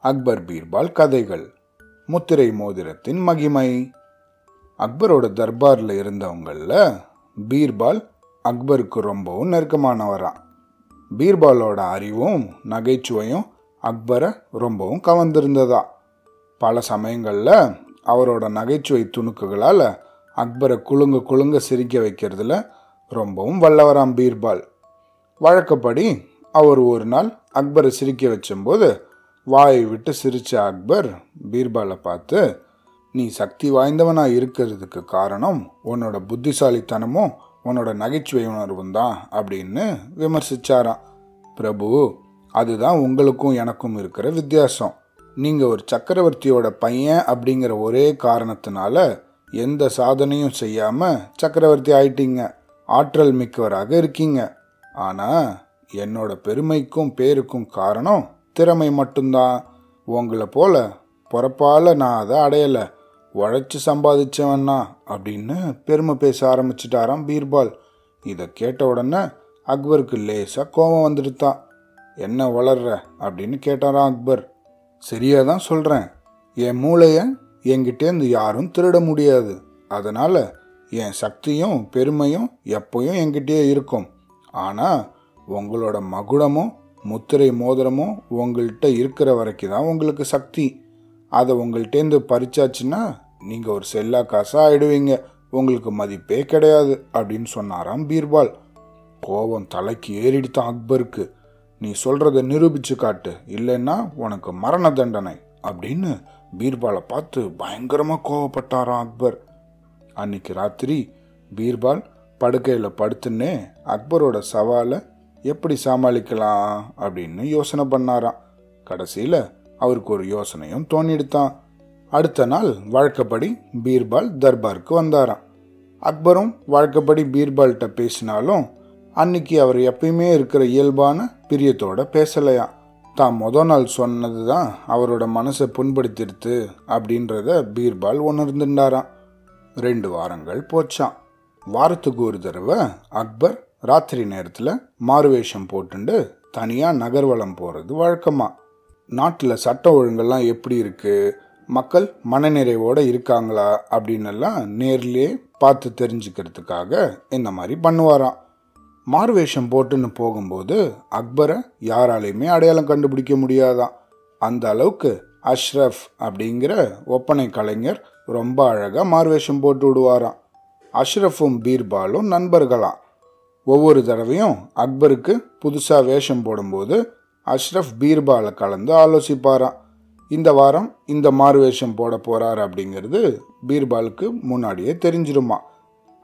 அக்பர் பீர்பால் கதைகள். முத்திரை மோதிரத்தின் மகிமை. அக்பரோட தர்பாரில் இருந்தவங்களில் பீர்பால் அக்பருக்கு ரொம்பவும் நெருக்கமானவரான் பீர்பாலோட அறிவும் நகைச்சுவையும் அக்பரை ரொம்பவும் கவர்ந்திருந்ததா. பல சமயங்களில் அவரோட நகைச்சுவை துணுக்குகளால் அக்பரை குலுங்க குலுங்க சிரிக்க வைக்கிறதுல ரொம்பவும் வல்லவராம் பீர்பால். வழக்கப்படி அவர் ஒரு நாள் அக்பரை சிரிக்க வச்சும்போது வாயை விட்டு சிரிச்ச அக்பர் பீர்பாலை பார்த்து நீ சக்தி வாய்ந்தவனாக இருக்கிறதுக்கு காரணம் உன்னோட புத்திசாலித்தனமும் உன்னோட நகைச்சுவை உணர்வும் தான் அப்படின்னு விமர்சிச்சாராம். பிரபு அதுதான் உங்களுக்கும் எனக்கும் இருக்கிற வித்தியாசம். நீங்கள் ஒரு சக்கரவர்த்தியோட பையன் அப்படிங்கிற ஒரே காரணத்தினால எந்த சாதனையும் செய்யாமல் சக்கரவர்த்தி ஆயிட்டீங்க. ஆற்றல் மிக்கவராக இருக்கீங்க. ஆனால் என்னோட பெருமைக்கும் பேருக்கும் காரணம் திறமை மட்டும்தான். உங்களை போல பொறப்பால் நான் அதை அடையலை. உழைச்சி சம்பாதிச்சவன்னா அப்படின்னு பெருமை பேச ஆரம்பிச்சிட்டாராம் பீர்பால். இதை கேட்ட உடனே அக்பருக்கு லேசாக கோபம் வந்துடுத்தான். என்ன வளர்ற? அப்படின்னு கேட்டாராம் அக்பர். சரியாக தான் சொல்கிறேன் என் மூளையை என்கிட்டேருந்து யாரும் திருட முடியாது. அதனால் என் சக்தியும் பெருமையும் எப்பயும் என்கிட்டயே இருக்கும். ஆனால் உங்களோட மகுடமும் முத்திரை மோதிரமும் உங்கள்கிட்ட இருக்கிற வரைக்கும் தான் உங்களுக்கு சக்தி. அதை உங்கள்கிட்டேருந்து பறிச்சாச்சுன்னா நீங்கள் ஒரு செல்லா காசாக ஆயிடுவீங்க. உங்களுக்கு மதிப்பே கிடையாது அப்படின்னு சொன்னாராம் பீர்பால். கோபம் தலைக்கு ஏறிடுத்தான் அக்பருக்கு நீ சொல்கிறத நிரூபிச்சு காட்டு. இல்லைன்னா உனக்கு மரண தண்டனை. அப்படின்னு பீர்பாலை பார்த்து பயங்கரமாக கோவப்பட்டாராம் அக்பர். அன்னைக்கு ராத்திரி பீர்பால் படுக்கையில் படுத்துன்னே அக்பரோட சவாலை எப்படி சமாளிக்கலாம் அப்படின்னு யோசனை பண்ணாராம். கடைசியில் அவருக்கு ஒரு யோசனையும் தோணிடுத்தான். அடுத்த நாள் வழக்கப்படி பீர்பால் தர்பாருக்கு வந்தாராம். அக்பரும் வழக்கப்படி பீர்பால்கிட்ட பேசினாலும் அன்னைக்கு அவர் எப்பயுமே இருக்கிற இயல்பான பிரியத்தோட பேசலையா? தான் முத நாள் சொன்னது தான் அவரோட மனசை புண்படுத்திடுத்து அப்படின்றத பீர்பால் உணர்ந்துட்டாராம் ரெண்டு வாரங்கள் போச்சான் வாரத்துக்கு ஒரு தடவை அக்பர் ராத்திரி நேரத்தில் மாறுவேஷம் போட்டுண்டு தனியாக நகர்வலம் போகிறது வழக்கமாக நாட்டில் சட்ட ஒழுங்கெல்லாம் எப்படி இருக்குது மக்கள் மனநிறைவோடு இருக்காங்களா? அப்படின்னெல்லாம் நேர்லேயே பார்த்து தெரிஞ்சுக்கிறதுக்காக இந்த மாதிரி பண்ணுவாராம். மாறுவேஷம் போட்டுன்னு போகும்போது அக்பரை யாராலையுமே அடையாளம் கண்டுபிடிக்க முடியாதான் அந்த அளவுக்கு அஷ்ரஃப் அப்படிங்கிற ஒப்பனை கலைஞர் ரொம்ப அழகாக மாறுவேஷம் போட்டு விடுவாராம். அஷ்ரஃபும் பீர்பாலும் நண்பர்களாம். ஒவ்வொரு தடவையும் அக்பருக்கு புதுசாக வேஷம் போடும்போது அஷ்ரஃப் பீர்பாலை கலந்து ஆலோசிப்பாராம். இந்த வாரம் இந்த மாறுவேஷம் போட போகிறார் அப்படிங்கிறது பீர்பாலுக்கு முன்னாடியே தெரிஞ்சிருமா?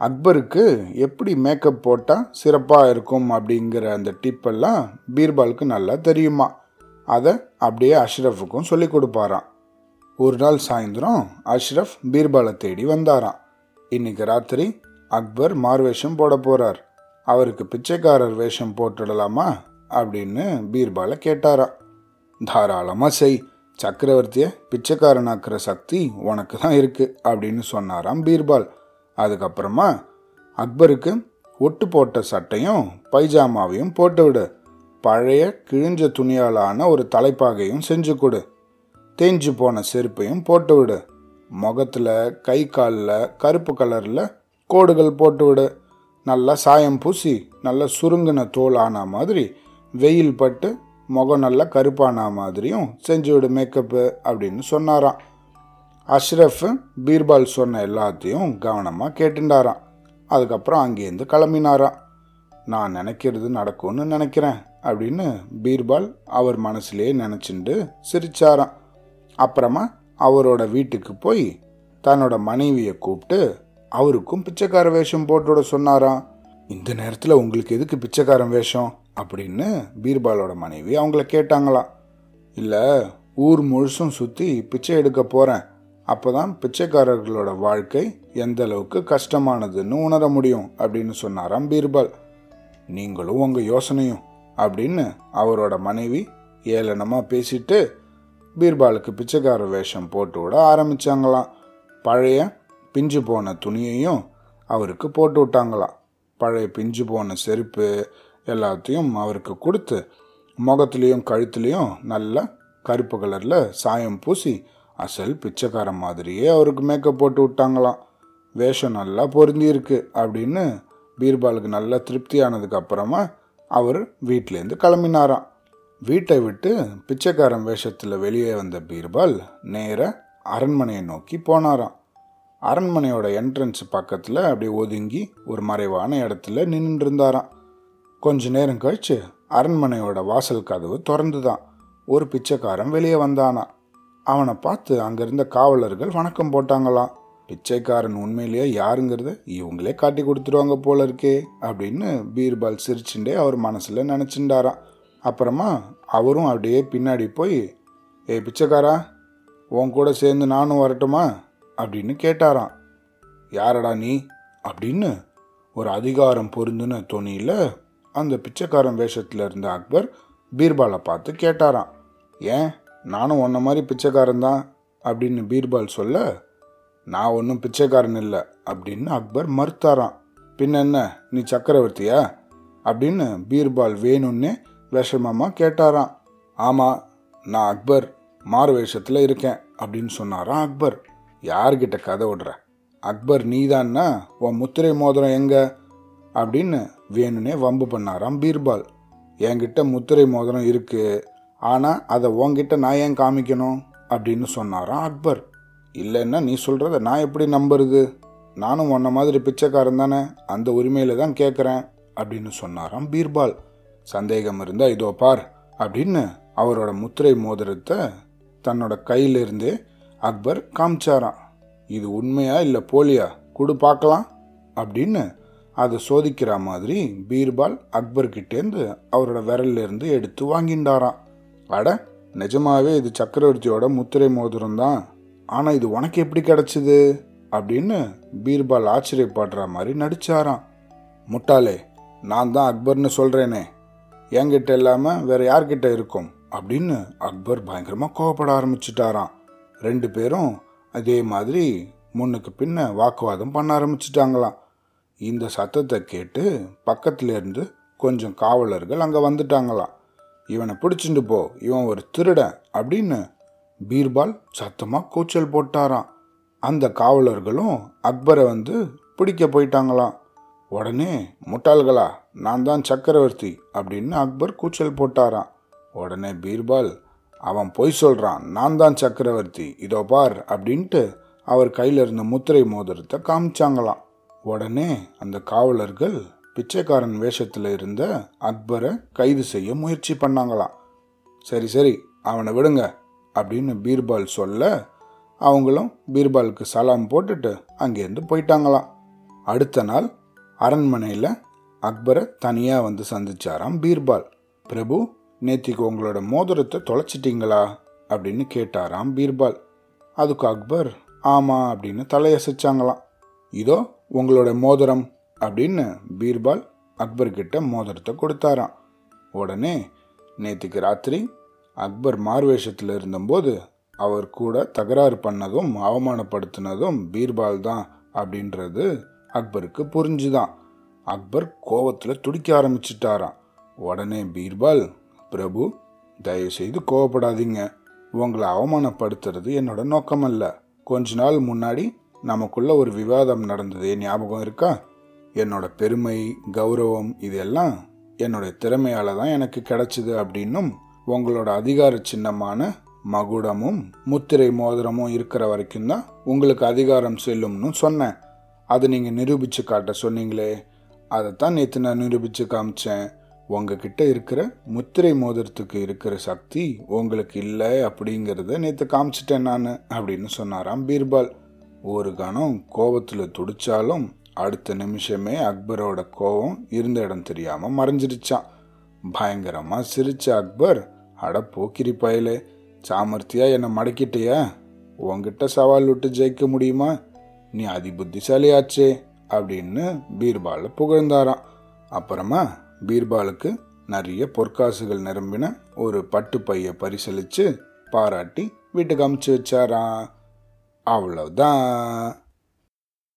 அக்பருக்கு எப்படி மேக்கப் போட்டால் சிறப்பாக இருக்கும் அப்படிங்கிற அந்த டிப்பெல்லாம் பீர்பாலுக்கு நல்லா தெரியுமா? அதை அப்படியே அஷ்ரஃபுக்கும் சொல்லி கொடுப்பாராம். ஒரு நாள் சாயந்தரம் அஷ்ரஃப் பீர்பாலை தேடி வந்தாராம். இன்னைக்கு ராத்திரி அக்பர் மார்வேஷம் போட போகிறார் அவருக்கு பிச்சைக்காரர் வேஷம் போட்டுடலாமா அப்படின்னு பீர்பாலை கேட்டாரா தாராளமாக செய் சக்கரவர்த்தியை பிச்சைக்காரனாக்குற சக்தி உனக்கு தான் இருக்கு அப்படின்னு சொன்னாராம் பீர்பால். அதுக்கப்புறமா அக்பருக்கு ஒட்டு போட்ட சட்டையும் பைஜாமாவையும் போட்டு விடு பழைய கிழிஞ்ச துணியாலான ஒரு தலைப்பாகையும் செஞ்சு கொடு. தேஞ்சு போன செருப்பையும் போட்டு விடு முகத்தில் கை காலில் கருப்பு கலரில் கோடுகள் போட்டு விடு நல்லா சாயம் பூசி நல்லா சுருங்கின தோல் ஆன மாதிரி வெயில் பட்டு முகம் நல்லா கருப்பான மாதிரியும் செஞ்சு விடு மேக்கப்பு அப்படின்னு சொன்னாராம். அஷ்ரஃப் பீர்பால் சொன்ன எல்லாத்தையும் கவனமாக கேட்டுண்டாராம். அதுக்கப்புறம் அங்கேருந்து கிளம்பினாராம். நான் நினைக்கிறது நடக்கும்னு நினைக்கிறேன் அப்படின்னு பீர்பால் அவர் மனசுலேயே நினச்சிண்டு சிரிச்சாராம். அப்புறமா அவரோட வீட்டுக்கு போய் தன்னோட மனைவியை கூப்பிட்டு அவருக்கும் பிச்சைக்கார வேஷம் போட்டுவிட சொன்னாராம் இந்த நேரத்தில் உங்களுக்கு எதுக்கு பிச்சைக்காரன் வேஷம்? அப்படின்னு பீர்பாலோட மனைவி அவங்கள கேட்டாங்களாம் இல்லை ஊர் முழுசும் சுற்றி பிச்சை எடுக்க போகிறேன் அப்போ தான் பிச்சைக்காரர்களோட வாழ்க்கை எந்த அளவுக்கு கஷ்டமானதுன்னு உணர முடியும் அப்படின்னு சொன்னாராம் பீர்பால். நீங்களும் உங்கள் யோசனையும் அப்படின்னு அவரோட மனைவி ஏளனமாக பேசிட்டு பீர்பாலுக்கு பிச்சைக்கார வேஷம் போட்டு விட ஆரம்பித்தாங்களாம் பழைய பிஞ்சு போன துணியையும் அவருக்கு போட்டு விட்டாங்களாம். பழைய பிஞ்சு போன செருப்பு எல்லாத்தையும் அவருக்கு கொடுத்து முகத்துலேயும் கழுத்துலேயும் நல்லா கருப்பு கலரில் சாயம் பூசி அசல் பிச்சைக்காரன் மாதிரியே அவருக்கு மேக்கப் போட்டு விட்டாங்களாம். வேஷம் நல்லா பொருந்தியிருக்கு அப்படின்னு பீர்பாலுக்கு நல்லா திருப்தியானதுக்கு அப்புறமா அவர் வீட்டிலேருந்து கிளம்பினாராம். வீட்டை விட்டு பிச்சைக்காரன் வேஷத்தில் வெளியே வந்த பீர்பால் நேர அரண்மனையை நோக்கி போனாராம். அரண்மனையோட என்ட்ரன்ஸ் பக்கத்தில் அப்படியே ஒதுங்கி ஒரு மறைவான இடத்துல நின்று இருந்தாராம் கொஞ்ச நேரம் கழிச்சு அரண்மனையோட வாசல் கதவு திறந்துதான். ஒரு பிச்சைக்காரன் வெளியே வந்தானா அவனை பார்த்து அங்கிருந்த காவலர்கள் வணக்கம் போட்டாங்களாம். பிச்சைக்காரன் உண்மையிலேயே யாருங்கிறத இவங்களே காட்டி கொடுத்துருவாங்க போல இருக்கே அப்படின்னு பீர்பால் சிரிச்சுட்டே அவர் மனசில் நினச்சிண்டாராம். அப்புறமா அவரும் அப்படியே பின்னாடி போய் ஏய் பிச்சைக்காரா உன் கூட சேர்ந்து நானும் வரட்டுமா? அப்படின்னு கேட்டாராம். யாரடா நீ? அப்படின்னு ஒரு அதிகாரம் பொருந்துன தொனியில் அந்த பிச்சைக்காரன் வேஷத்தில் இருந்த அக்பர் பீர்பாலை பார்த்து கேட்டாராம். ஏன்? நானும் உன்ன மாதிரி பிச்சைக்காரன் தான் அப்படின்னு பீர்பால் சொல்ல நான் ஒன்றும் பிச்சைக்காரன் இல்லை அப்படின்னு அக்பர் மறுத்தாராம். பின்ன என்ன? நீ சக்கரவர்த்தியா? அப்படின்னு பீர்பால் வேணும்னே விஷமமா கேட்டாராம். ஆமாம் நான் அக்பர் மாறு வேஷத்தில் இருக்கேன் அப்படின்னு சொன்னாராம் அக்பர். யார்கிட்ட கதை விடுற அக்பர் நீதான்னா உன் முத்திரை மோதிரம் எங்க? அப்படின்னு வேணுனே வம்பு பண்ணாராம் பீர்பால். என்கிட்ட முத்திரை மோதிரம் இருக்கு. ஆனால் அதை உன்கிட்ட நான் ஏன் காமிக்கணும்? அப்படின்னு சொன்னாராம் அக்பர். இல்லைன்னா நீ சொல்கிறத நான் எப்படி நம்புறது? நானும் உன்ன மாதிரி பிச்சைக்காரன் தானே. அந்த உரிமையில தான் கேட்குறேன் அப்படின்னு சொன்னாராம் பீர்பால். சந்தேகம் இருந்தால் இதோ பார். அப்படின்னு அவரோட முத்திரை மோதிரத்தை தன்னோட கையிலிருந்தே அக்பர் காமிச்சாராம் இது உண்மையா இல்லை போலியா? கொடு பார்க்கலாம் அப்படின்னு அதை சோதிக்கிற மாதிரி பீர்பால் அக்பர்கிட்டேருந்து அவரோட விரல்ல இருந்து எடுத்து வாங்கிண்டாராம் அட நிஜமாவே இது சக்கரவர்த்தியோட முத்திரை மோதிரம் தான். ஆனால் இது உனக்கு எப்படி கிடச்சிது? அப்படின்னு பீர்பால் ஆச்சரியப்படுற மாதிரி நடிச்சாராம். முட்டாளே நான் தான் அக்பர்னு சொல்கிறேனே என்கிட்ட இல்லாமல் வேற யார்கிட்ட இருக்கும்? அப்படின்னு அக்பர் பயங்கரமாக கோவப்பட ஆரம்பிச்சிட்டாராம். ரெண்டு பேரும் அதே மாதிரி முன்னுக்கு பின்ன வாக்குவாதம் பண்ண ஆரம்பிச்சிட்டாங்களாம். இந்த சத்தத்தை கேட்டு பக்கத்துலேருந்து கொஞ்சம் காவலர்கள் அங்கே வந்துட்டாங்களாம். இவனை பிடிச்சிட்டு போ இவன் ஒரு திருடன் அப்படின்னு பீர்பால் சத்தமாக கூச்சல் போட்டாராம். அந்த காவலர்களும் அக்பரை வந்து பிடிக்க போயிட்டாங்களாம். உடனே முட்டாள்களா நான் தான் சக்கரவர்த்தி அப்படின்னு அக்பர் கூச்சல் போட்டாராம். உடனே பீர்பால் அவன் பொய் சொல்கிறான் நான் தான் சக்கரவர்த்தி. இதோ பார் அப்படின்ட்டு அவர் கையில் இருந்த முத்திரை மோதிரத்தை காமிச்சாங்களாம். உடனே அந்த காவலர்கள் பிச்சைக்காரன் வேஷத்தில் இருந்த அக்பரை கைது செய்ய முயற்சி பண்ணாங்களாம். சரி சரி அவனை விடுங்க அப்படின்னு பீர்பால் சொல்ல அவங்களும் பீர்பாலுக்கு சலாம் போட்டுட்டு அங்கேருந்து போயிட்டாங்களாம். அடுத்த நாள் அரண்மனையில் அக்பரை தனியாக வந்து சந்திச்சாராம் பீர்பால். பிரபு நேத்திக்கு உங்களோட மோதிரத்தை தொலைச்சிட்டிங்களா? அப்படின்னு கேட்டாராம் பீர்பால். அதுக்கு அக்பர் ஆமா அப்படின்னு தலையசைச்சாங்களாம். இதோ உங்களோட மோதிரம் அப்படின்னு பீர்பால் அக்பர் கிட்ட மோதிரத்தை கொடுத்தாராம். உடனே நேத்திக்கு ராத்திரி அக்பர் மார்வேஷத்தில் இருந்தபோது அவர் கூட தகராறு பண்ணதும் அவமானப்படுத்தினதும் பீர்பால் தான் அப்படின்றது அக்பருக்கு புரிஞ்சுதான். அக்பர் கோவத்தில் துடிக்க ஆரம்பிச்சிட்டாராம். உடனே பீர்பால் பிரபு தயவு செய்து கோவப்படாதீங்க. உங்களை அவமானப்படுத்துறது என்னோட நோக்கமல்ல. கொஞ்ச நாள் முன்னாடி நமக்குள்ள ஒரு விவாதம் நடந்தது ஞாபகம் இருக்கா? என்னோட பெருமை கௌரவம் இதெல்லாம் என்னோட திறமையால தான் எனக்கு கிடைச்சிது அப்படின்னும் உங்களோட அதிகார சின்னமான மகுடமும் முத்திரை மோதிரமும் இருக்கிற வரைக்கும் தான் உங்களுக்கு அதிகாரம் செல்லும்னு சொன்னேன். அதை நீங்கள் நிரூபித்து காட்ட சொன்னீங்களே. அதைத்தான் நேற்று நான் நிரூபித்து காமிச்சேன். உங்ககிட்ட இருக்கிற முத்திரை மோதிரத்துக்கு இருக்கிற சக்தி உங்களுக்கு இல்லை அப்படிங்கிறத நேற்று காமிச்சிட்டேன் நான் அப்படின்னு சொன்னாராம் பீர்பால். ஒரு கணம் கோபத்தில் துடிச்சாலும் அடுத்த நிமிஷமே அக்பரோட கோபம் இருந்த இடம் தெரியாமல் மறைஞ்சிருச்சான் பயங்கரமாக சிரிச்ச அக்பர் அட போக்கிரி பயலே சாமர்த்தியா என்னை மடக்கிட்டியா? உங்ககிட்ட சவால் விட்டு ஜெயிக்க முடியுமா? நீ அதி புத்திசாலியாச்சே அப்படின்னு பீர்பாலில் புகழ்ந்தாராம். அப்புறமா பீர்பாலுக்கு நிறைய பொற்காசுகள் நிரம்பின ஒரு பட்டு பைய பரிசளிச்சு பாராட்டி வீட்டுக்கு அமுச்சு வச்சாராம் அவ்வளவுதான்.